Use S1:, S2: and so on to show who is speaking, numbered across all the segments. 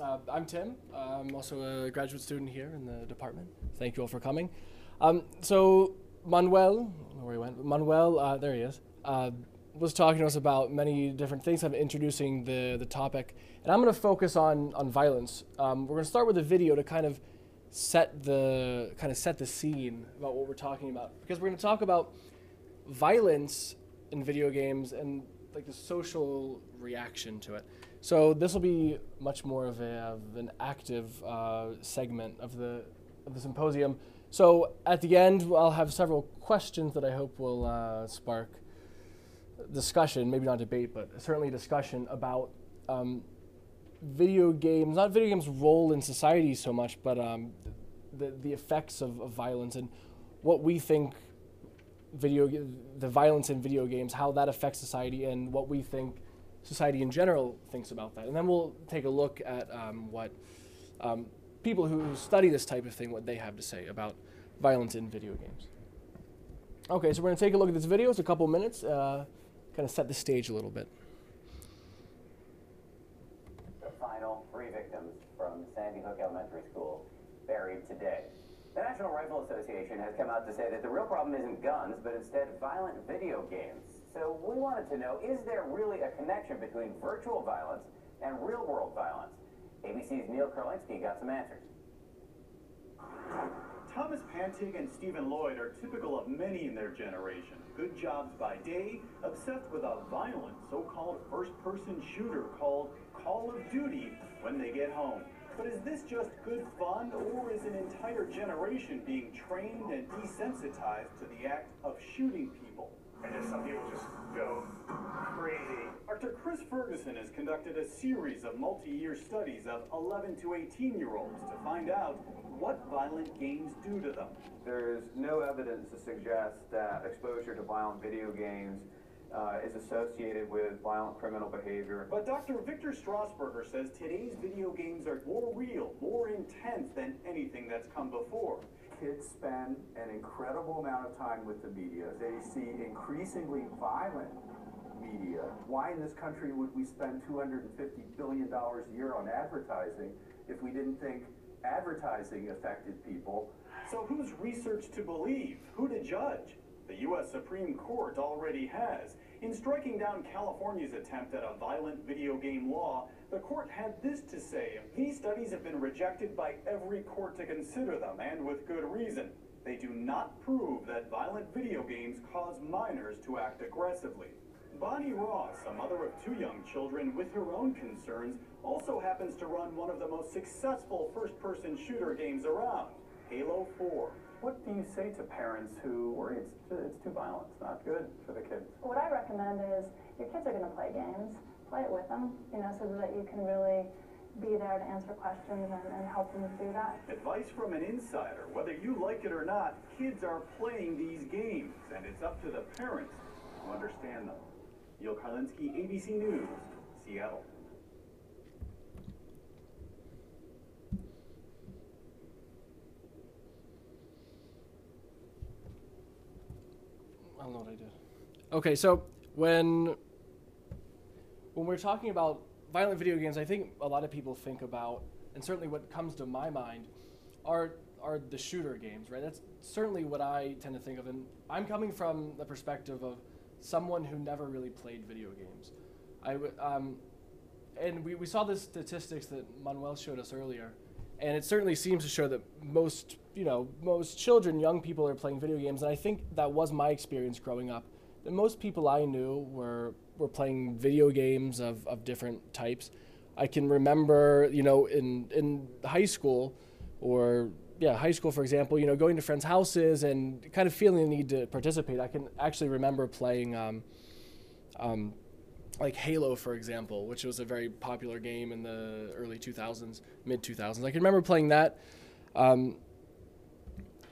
S1: Uh, I'm Tim. I'm also a graduate student here in the department. Thank you all for coming. Um, so Manuel, where he went? Manuel, uh, there he is. Uh, was talking to us about many different things, of introducing the the topic, and I'm going to focus on on violence. Um, we're going to start with a video to kind of set the kind of set the scene about what we're talking about, because we're going to talk about violence in video games and like the social reaction to it. So this will be much more of, a, of an active uh, segment of the of the symposium. So at the end, I'll have several questions that I hope will uh, spark discussion, maybe not debate, but certainly discussion about um, video games, not video games' role in society so much, but um, the, the effects of, of violence and what we think video the violence in video games, how that affects society, and what we think society in general thinks about that. And then we'll take a look at um, what um, people who study this type of thing, what they have to say about violence in video games. Okay, so we're going to take a look at this video. It's a couple minutes, uh, kind of set the stage a little bit.
S2: The final three victims from Sandy Hook Elementary School buried today. The National Rifle Association has come out to say that the real problem isn't guns, but instead violent video games. So we wanted to know, is there really a connection between virtual violence and real-world violence? ABC's Neil Karlinsky got some answers.
S3: Thomas Pantig and Stephen Lloyd are typical of many in their generation. Good jobs by day, obsessed with a violent so-called first-person shooter called Call of Duty when they get home. But is this just good fun, or is an entire generation being trained and desensitized to the act of shooting people?
S4: And just some people just go crazy.
S3: Dr. Chris Ferguson has conducted a series of multi-year studies of 11 to 18 year olds to find out what violent games do to them.
S5: There's no evidence to suggest that exposure to violent video games uh, is associated with violent criminal behavior.
S3: But Dr. Victor Strasburger says today's video games are more real, more intense than anything that's come before.
S6: Kids spend an incredible amount of time with the media. They see increasingly violent media. Why in this country would we spend $250 billion a year on advertising if we didn't think advertising affected people?
S3: So whose research to believe? Who to judge? The U.S. Supreme Court already has. In striking down California's attempt at a violent video game law, the court had this to say. These studies have been rejected by every court to consider them, and with good reason. They do not prove that violent video games cause minors to act aggressively. Bonnie Ross, a mother of two young children with her own concerns, also happens to run one of the most successful first-person shooter games around, Halo 4.
S6: What do you say to parents who worry it's, it's too violent, it's not good for the kids?
S7: What I recommend is your kids are going to play games, play it with them, you know, so that you can really be there to answer questions and, and help them through that.
S3: Advice from an insider. Whether you like it or not, kids are playing these games, and it's up to the parents to understand them. Neil Karlinsky, ABC News, Seattle.
S1: I don't know what I did. Okay, so when when we're talking about violent video games, I think a lot of people think about, and certainly what comes to my mind, are are the shooter games, right? That's certainly what I tend to think of, and I'm coming from the perspective of someone who never really played video games. I w- um, and we, we saw the statistics that Manuel showed us earlier, and it certainly seems to show that most you know most children, young people are playing video games, and I think that was my experience growing up. That most people I knew were were playing video games of, of different types. I can remember, you know, in in high school, or yeah, high school, for example, you know, going to friends' houses and kind of feeling the need to participate. I can actually remember playing. Um, um, like Halo, for example, which was a very popular game in the early 2000s, mid 2000s. I can remember playing that, um,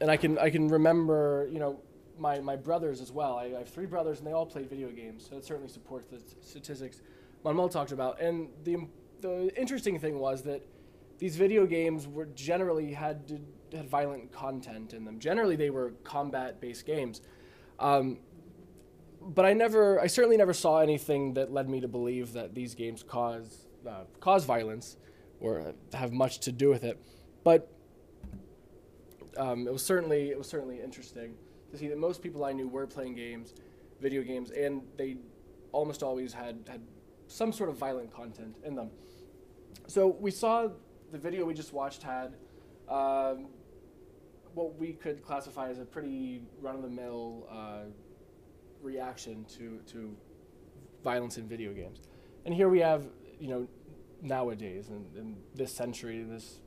S1: and I can I can remember you know my, my brothers as well. I, I, have three brothers, and they all played video games, so it certainly supports the statistics Manuel talked about. And the the interesting thing was that these video games were generally had had violent content in them. Generally, they were combat based games. Um, but I never, I certainly never saw anything that led me to believe that these games cause uh, cause violence. or have much to do with it. But um, it was certainly it was certainly interesting to see that most people I knew were playing games, video games, and they almost always had had some sort of violent content in them. So we saw the video we just watched had um, what we could classify as a pretty run-of-the-mill uh, reaction to to violence in video games, and here we have you know nowadays in, in this century this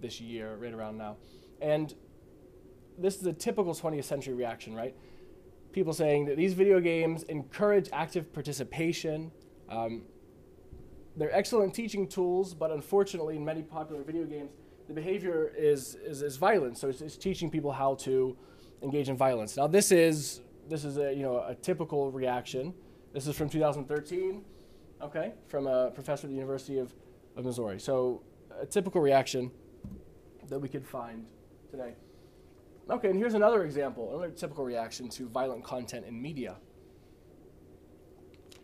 S1: this year right around now, and this is a typical 20th century reaction, right? People saying that these video games encourage active participation. Um, they're excellent teaching tools, but unfortunately, in many popular video games, the behavior is, is, is violent. So it's, it's teaching people how to engage in violence. Now, this is this is a you know a typical reaction. This is from 2013, okay, from a professor at the University of, of Missouri. So a typical reaction that we could find today. Okay, and here's another example, another typical reaction to violent content in media.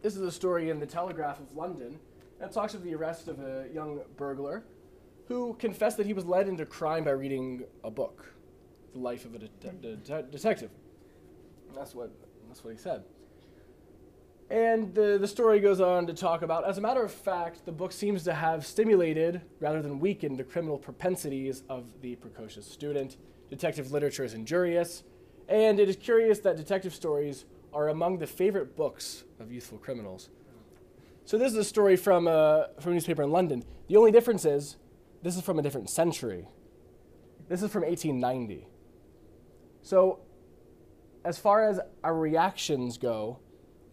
S1: This is a story in the Telegraph of London that talks of the arrest of a young burglar who confessed that he was led into crime by reading a book, The Life of a de- de- de- Detective. That's what, that's what he said. And the, the story goes on to talk about, as a matter of fact, the book seems to have stimulated rather than weakened the criminal propensities of the precocious student. Detective literature is injurious, and it is curious that detective stories are among the favorite books of youthful criminals. So this is a story from a, from a newspaper in London. The only difference is this is from a different century. This is from 1890. So as far as our reactions go,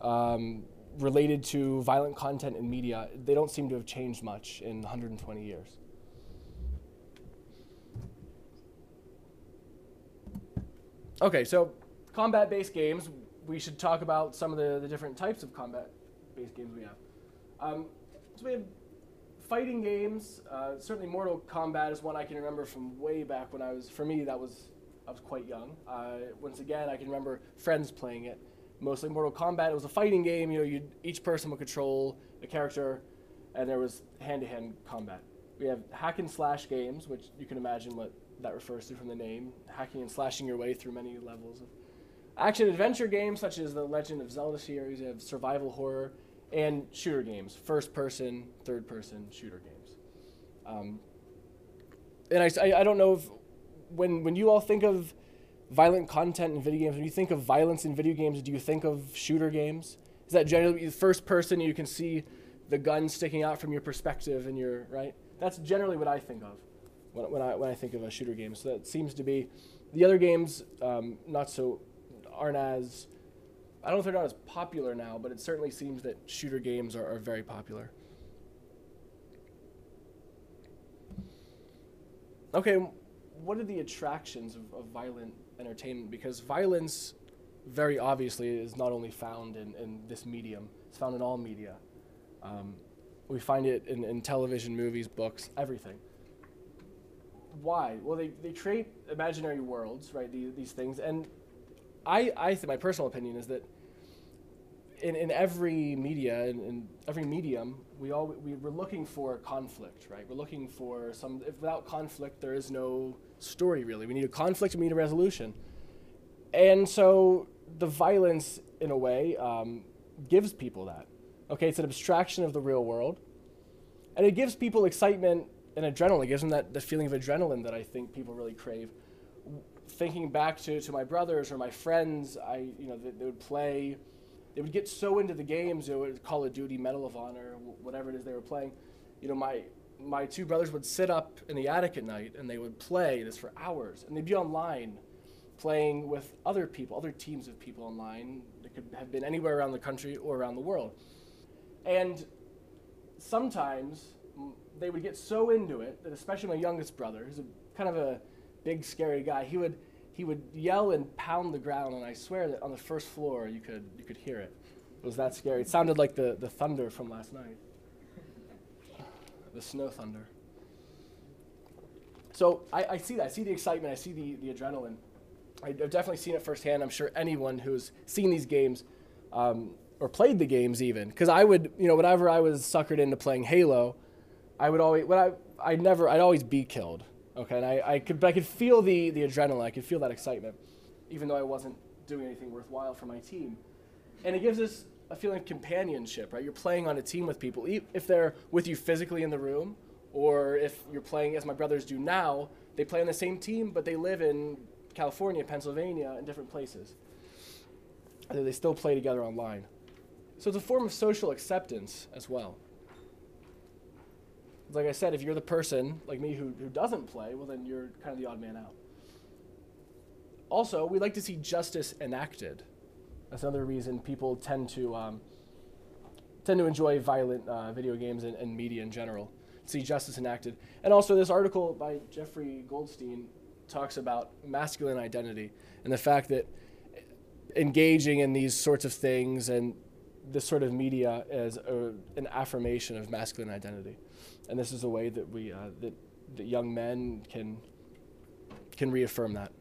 S1: um, related to violent content in media, they don't seem to have changed much in 120 years. Okay, so combat based games, we should talk about some of the, the different types of combat based games we have. Um, so we have fighting games. Uh, certainly, Mortal Kombat is one I can remember from way back when I was. For me, that was I was quite young. Uh, once again, I can remember friends playing it. Mostly Mortal Kombat. It was a fighting game. You know, each person would control a character, and there was hand-to-hand combat. We have hack and slash games, which you can imagine what that refers to from the name, hacking and slashing your way through many levels of action adventure games such as the Legend of Zelda series, you have survival horror, and shooter games, first person, third person shooter games. Um, and I, I, don't know if when when you all think of violent content in video games, when you think of violence in video games, do you think of shooter games? Is that generally the first person you can see the gun sticking out from your perspective and your right? That's generally what I think of when, when I when I think of a shooter game. So that seems to be the other games um, not so aren't as I don't know if they're not as popular now, but it certainly seems that shooter games are, are very popular. Okay, what are the attractions of, of violent entertainment? Because violence, very obviously, is not only found in, in this medium, it's found in all media. Um, we find it in, in television, movies, books, everything. Why? Well, they, they create imaginary worlds, right? These, these things. And I, I think my personal opinion is that in, in every media, in, in every medium, we all we, we're looking for conflict, right? We're looking for some. If without conflict, there is no story really. We need a conflict. We need a resolution, and so the violence, in a way, um, gives people that. Okay, it's an abstraction of the real world, and it gives people excitement and adrenaline. It gives them that, that feeling of adrenaline that I think people really crave. Thinking back to, to my brothers or my friends, I you know they, they would play they would get so into the games, you would Call of Duty, Medal of Honor, whatever it is they were playing. You know, my my two brothers would sit up in the attic at night and they would play this for hours, and they'd be online, playing with other people, other teams of people online. They could have been anywhere around the country or around the world, and sometimes they would get so into it that, especially my youngest brother, who's a kind of a big, scary guy, he would he would yell and pound the ground, and I swear that on the first floor you could you could hear it. It was that scary. It sounded like the, the thunder from last night. The snow thunder. So I, I see that. I see the excitement. I see the, the adrenaline. I, have definitely seen it firsthand. I'm sure anyone who's seen these games um, or played the games even, because I would, you know, whenever I was suckered into playing Halo, I would always when I I never I'd always be killed. Okay, and I, I could I could feel the the adrenaline. I could feel that excitement, even though I wasn't doing anything worthwhile for my team. And it gives us a feeling of companionship, right? You're playing on a team with people, if they're with you physically in the room, or if you're playing as my brothers do now. They play on the same team, but they live in California, Pennsylvania, and different places. And they still play together online. So it's a form of social acceptance as well. Like I said, if you're the person like me who, who doesn't play, well, then you're kind of the odd man out. Also, we like to see justice enacted. That's another reason people tend to um, tend to enjoy violent uh, video games and, and media in general. See justice enacted, and also this article by Jeffrey Goldstein talks about masculine identity and the fact that engaging in these sorts of things and this sort of media is a, an affirmation of masculine identity, and this is a way that we uh, that, that young men can can reaffirm that.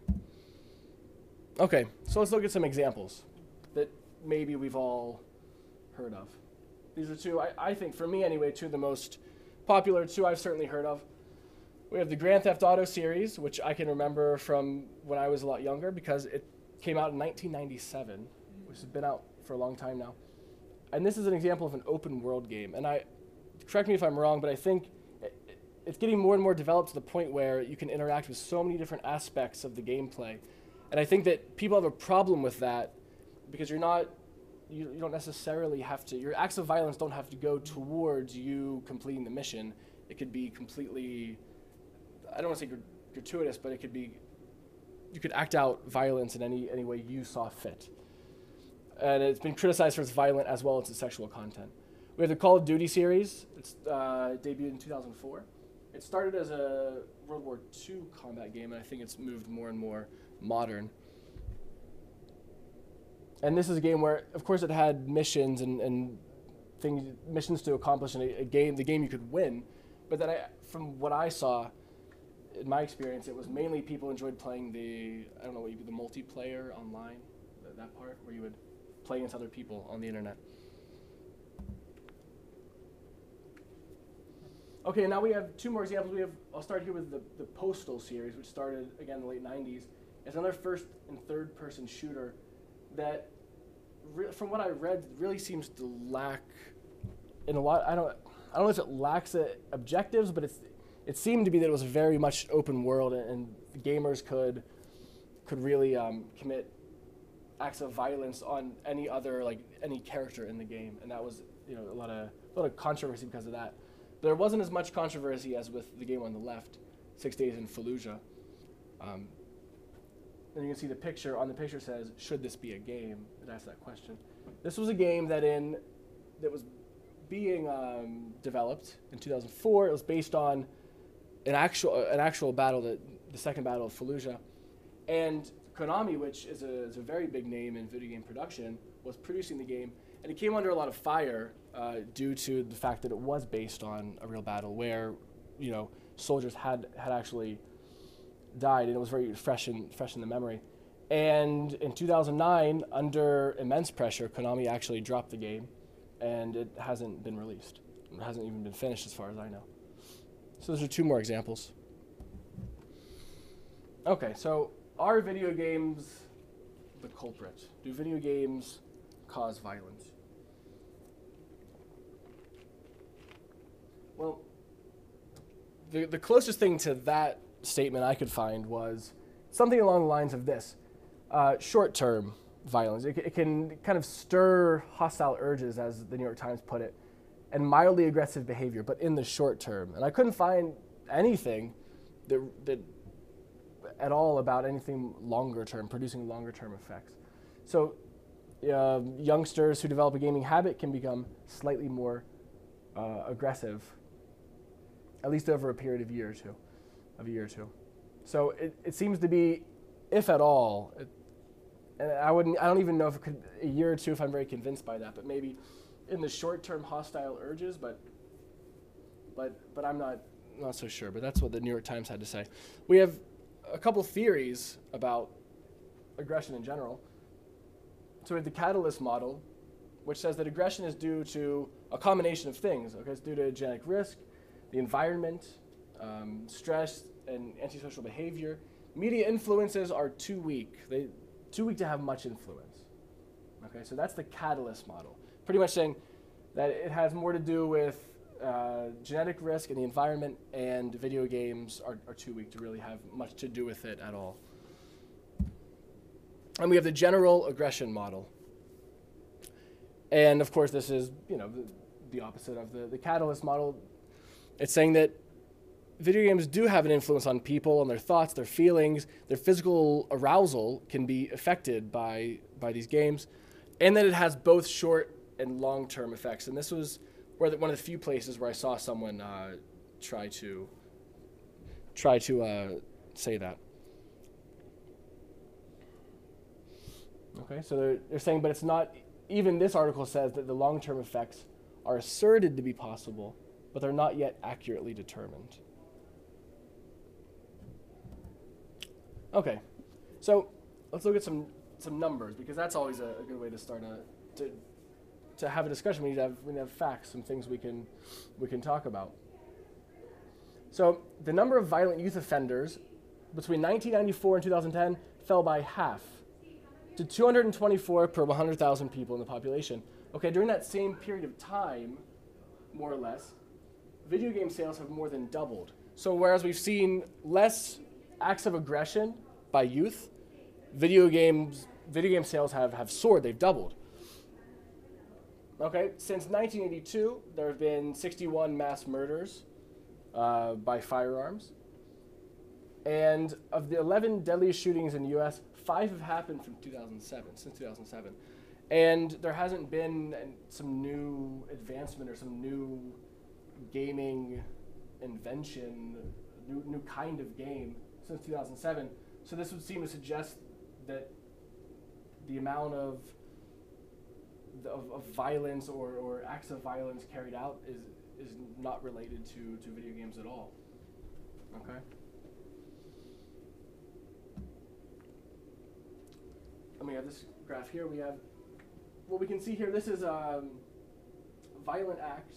S1: Okay, so let's look at some examples that maybe we've all heard of. These are two, I, I think, for me anyway, two of the most popular, two I've certainly heard of. We have the Grand Theft Auto series, which I can remember from when I was a lot younger because it came out in 1997, which has been out for a long time now. And this is an example of an open world game. And I, correct me if I'm wrong, but I think it, it's getting more and more developed to the point where you can interact with so many different aspects of the gameplay. And I think that people have a problem with that because you're not, you, you don't necessarily have to, your acts of violence don't have to go towards you completing the mission. It could be completely, I don't want to say gratuitous, but it could be, you could act out violence in any, any way you saw fit. And it's been criticized for its violent as well as its sexual content. We have the Call of Duty series. It's uh, debuted in 2004. It started as a World War II combat game, and I think it's moved more and more modern. And this is a game where, of course, it had missions and, and things, missions to accomplish in a, a game, the game you could win. But then, I, from what I saw, in my experience, it was mainly people enjoyed playing the, I don't know what you the multiplayer online, that, that part where you would play against other people on the internet. Okay, now we have two more examples. We have, I'll start here with the, the Postal series, which started again in the late 90s. It's another first and third person shooter that, from what I read, really seems to lack in a lot. I don't, I don't know if it lacks uh, objectives, but it's, it seemed to be that it was very much open world and, and gamers could, could really um, commit acts of violence on any other like any character in the game, and that was you know a lot of a lot of controversy because of that. There wasn't as much controversy as with the game on the left, Six Days in Fallujah. Um, and you can see the picture. On the picture says, "Should this be a game?" It asks that question. This was a game that in that was being um, developed in 2004. It was based on an actual an actual battle that the second battle of Fallujah, and Konami, which is a, is a very big name in video game production, was producing the game, and it came under a lot of fire uh, due to the fact that it was based on a real battle where, you know, soldiers had had actually died, and it was very fresh in fresh in the memory. And in 2009, under immense pressure, Konami actually dropped the game, and it hasn't been released. It hasn't even been finished, as far as I know. So those are two more examples. Okay, so are video games the culprit? Do video games cause violence? Well, the, the closest thing to that statement I could find was something along the lines of this uh, short term violence. It, it can kind of stir hostile urges, as the New York Times put it, and mildly aggressive behavior, but in the short term. And I couldn't find anything that, that at all about anything longer term, producing longer term effects. So, uh, youngsters who develop a gaming habit can become slightly more uh, aggressive, at least over a period of year or two, of a year or two. So it, it seems to be, if at all, it, and I wouldn't, I don't even know if it could a year or two if I'm very convinced by that, but maybe in the short term hostile urges, but but but I'm not not so sure. But that's what the New York Times had to say. We have a couple theories about aggression in general. So we have the catalyst model, which says that aggression is due to a combination of things. Okay, it's due to genetic risk, the environment, um, stress, and antisocial behavior. Media influences are too weak. They too weak to have much influence. Okay, so that's the catalyst model. Pretty much saying that it has more to do with uh, genetic risk and the environment, and video games are, are too weak to really have much to do with it at all. And we have the general aggression model. And of course, this is you know the, the opposite of the, the catalyst model. It's saying that video games do have an influence on people and their thoughts, their feelings, their physical arousal can be affected by by these games, and that it has both short and long term effects. And this was where the, one of the few places where I saw someone uh, try to try to uh, say that. Okay, so they're, they're saying, but it's not. Even this article says that the long term effects are asserted to be possible, but they're not yet accurately determined. Okay, so let's look at some some numbers because that's always a, a good way to start a to to have a discussion. We need to have we need to have facts, some things we can we can talk about. So the number of violent youth offenders between 1994 and 2010 fell by half to 224 per 100,000 people in the population. Okay, during that same period of time, more or less, video game sales have more than doubled. So whereas we've seen less acts of aggression by youth, video games video game sales have, have soared, they've doubled. Okay, since 1982, there have been 61 mass murders uh, by firearms. And of the 11 deadliest shootings in the US, five have happened from 2007, since 2007. And there hasn't been some new advancement or some new gaming invention, new, new kind of game since 2007. So this would seem to suggest that the amount of, of, of violence or, or acts of violence carried out is, is not related to, to video games at all. Okay? And we have this graph here. We have what we can see here. This is um, violent acts,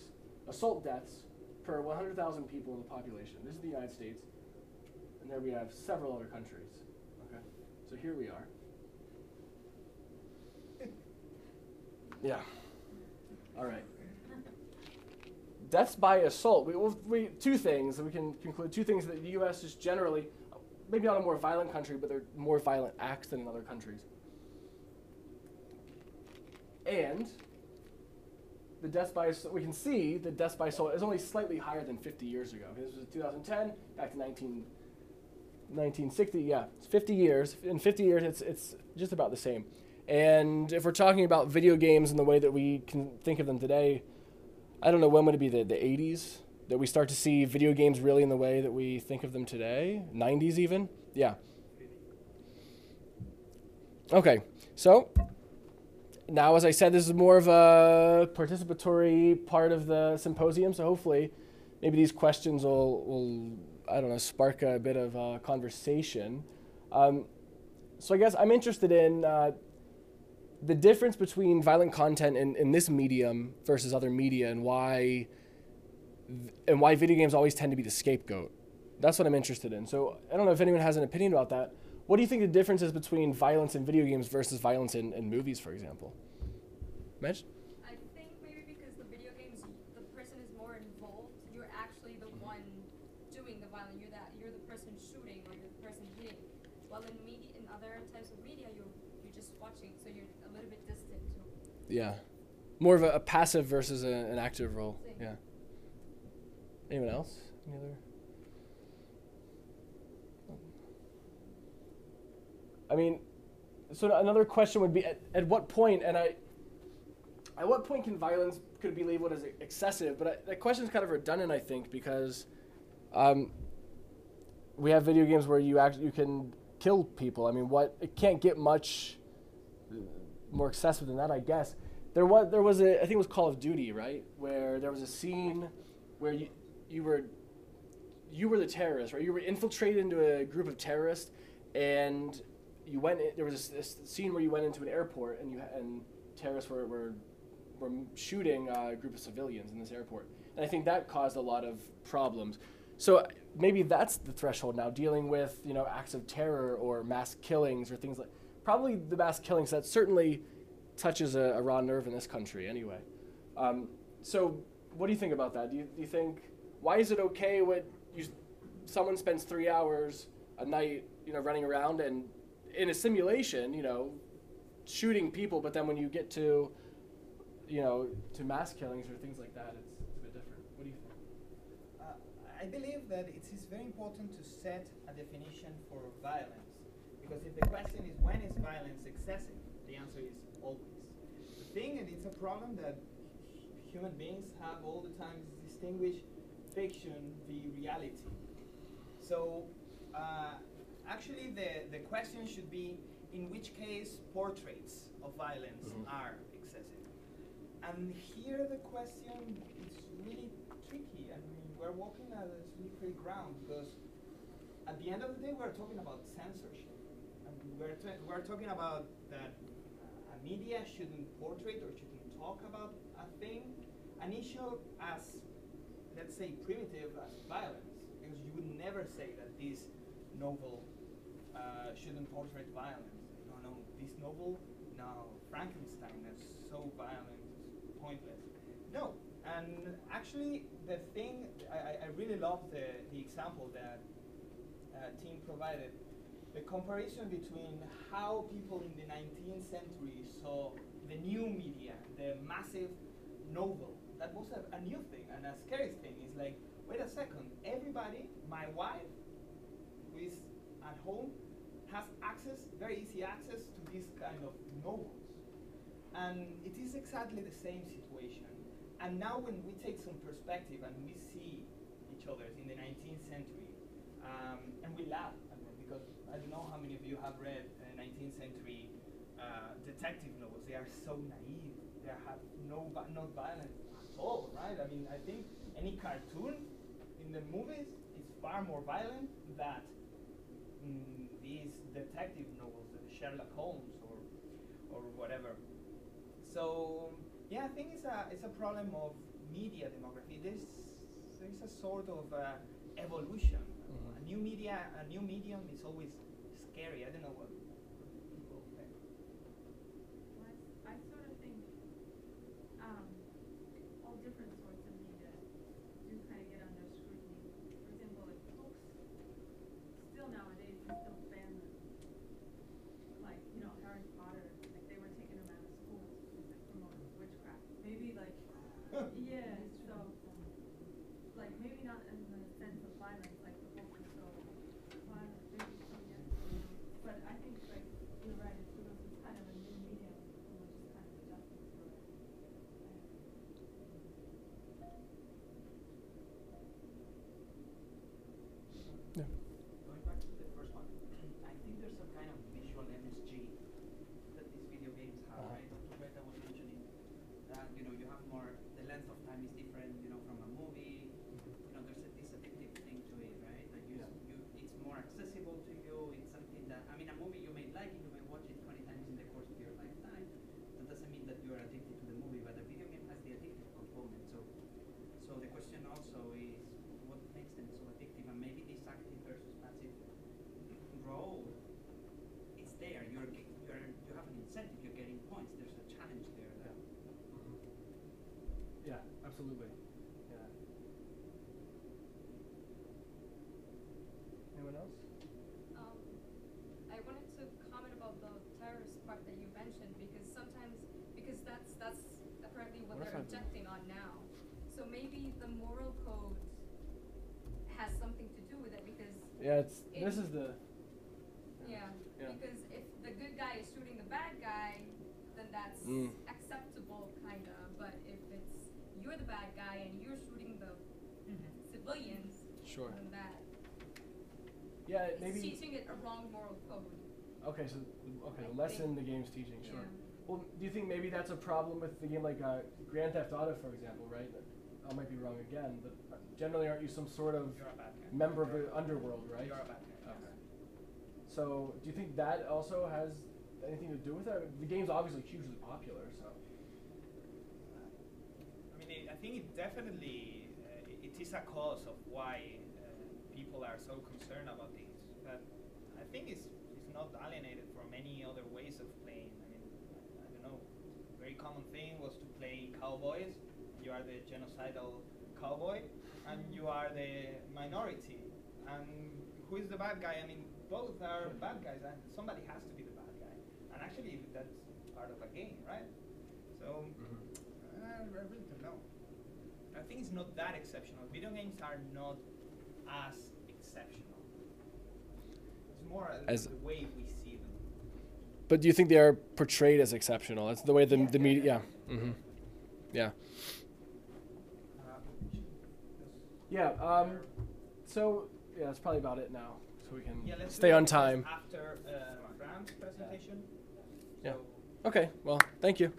S1: assault deaths per 100,000 people in the population. This is the United States. And there we have several other countries. Okay? So here we are. Yeah. All right. Deaths by assault. We, we, two things we can conclude. Two things that the U.S. is generally, maybe not a more violent country, but they're more violent acts than in other countries. And the deaths by we can see the deaths by assault is only slightly higher than 50 years ago. This was 2010, back to 19, 1960. Yeah, it's 50 years. In 50 years, it's it's just about the same. And if we're talking about video games in the way that we can think of them today, I don't know when would it be the, the 80s that we start to see video games really in the way that we think of them today? 90s even? Yeah. Okay, so now, as I said, this is more of a participatory part of the symposium, so hopefully maybe these questions will, will I don't know, spark a bit of uh, conversation. Um, so I guess I'm interested in uh, the difference between violent content in, in this medium versus other media and why and why video games always tend to be the scapegoat. That's what I'm interested in. So I don't know if anyone has an opinion about that. What do you think the difference is between violence in video games versus violence in, in movies, for example? Mitch?
S8: I think maybe because the video games, the person is more involved. You're actually the one doing the violence. You're that. You're the person shooting or you're the person hitting. While in media, in other types of media, you're you're just watching, so you're a little bit distant. To
S1: Yeah. More of a, a passive versus a, an active role.
S8: Same.
S1: Yeah. Anyone else? Any other? I mean, so another question would be at, at what point, and I, at what point can violence could be labeled as excessive? But I, that question is kind of redundant, I think, because um, we have video games where you actually you can kill people. I mean, what it can't get much more excessive than that, I guess. There was there was a I think it was Call of Duty, right, where there was a scene where you you were you were the terrorist, right? You were infiltrated into a group of terrorists, and you went. There was this, scene where you went into an airport, and you and terrorists were were, were shooting a group of civilians in this airport. and I think that caused a lot of problems. So maybe that's the threshold now, dealing with you know acts of terror or mass killings or things like probably the mass killings that certainly touches a, a raw nerve in this country anyway. Um, so what do you think about that? Do you, do you think why is it okay when you someone spends three hours a night you know running around and in a simulation you know shooting people, but then when you get to you know to mass killings or things like that, it's, a bit different. What do you think?
S9: Uh, I believe that it is very important to set a definition for violence. Because if the question is when is violence excessive, the answer is always. The thing, and it's a problem that human beings have all the time, is distinguish fiction the reality. So, uh, actually, the, the question should be in which case portraits of violence
S1: Mhm.
S9: are excessive. And here the question is really tricky. I mean, we're walking on a slippery ground because at the end of the day, we're talking about censorship. And we're, we're talking about that a media shouldn't portray or shouldn't talk about a thing, an issue as, let's say, primitive as violence. Because you would never say that this novel uh, shouldn't portray violence. No, no, this novel, now Frankenstein is so violent, pointless. No, and actually, the thing I, I- I really love the, the example that uh, Tim provided. The comparison between how people in the 19th century saw the new media, the massive novel. That was a, a new thing and a scary thing. It's like, wait a second, everybody, my wife, who is at home, has access, very easy access to this kind of novels. And it is exactly the same situation. And now when we take some perspective and we see each other in the 19th century, um, and we laugh because I don't know how many of you have read uh, 19th century uh, detective novels. They are so naive. They have no not violence at all, right? I mean, I think any cartoon in the movies is far more violent than mm, these detective novels, Sherlock Holmes or or whatever. So yeah, I think it's a it's a problem of media demography. There's there's a sort of uh, evolution.
S1: Mhm.
S9: A new media, a new medium is always scary. I don't know what
S8: bad guy, then that's
S1: Mm.
S8: acceptable kinda. But if it's you're the bad guy and you're shooting the civilians,
S1: Sure.
S8: then that
S1: yeah
S8: it's
S1: maybe
S8: teaching it a wrong moral code.
S1: okay so okay the lesson the game's teaching sure.
S8: Yeah.
S1: Well, do you think maybe that's a problem with the game like uh, Grand Theft Auto, for example, right? I might be wrong again, but generally aren't you some sort of
S9: You're a bad guy.
S1: member of the underworld, right?
S9: You're a bad guy.
S1: Okay. So, do you think that also has anything to do with it? The game's obviously hugely popular, so.
S9: I mean, it, I think it definitely it is a cause of why uh, people are so concerned about this. But I think it's it's not alienated from any other ways of playing. I mean, I don't know. Very common thing was to play cowboys. You are the genocidal cowboy, and you are the minority. And who is the bad guy? I mean, both are bad guys, and somebody has to be. And actually, that's part of a game, right? So, I, I really don't know. I think it's not that exceptional. Video games are not as exceptional. It's more uh,
S1: As-
S9: the way we see them.
S1: But do you think they are portrayed as exceptional? That's the way the
S9: Yeah,
S1: the
S9: yeah,
S1: media.
S9: yeah.
S1: Yeah. Mm-hmm. Yeah.
S9: Uh,
S1: Yeah. Um. So yeah, that's probably about it now. So we can
S9: yeah,
S1: stay on time.
S9: After uh, Bram's presentation.
S1: Yeah. Okay. Well, thank you.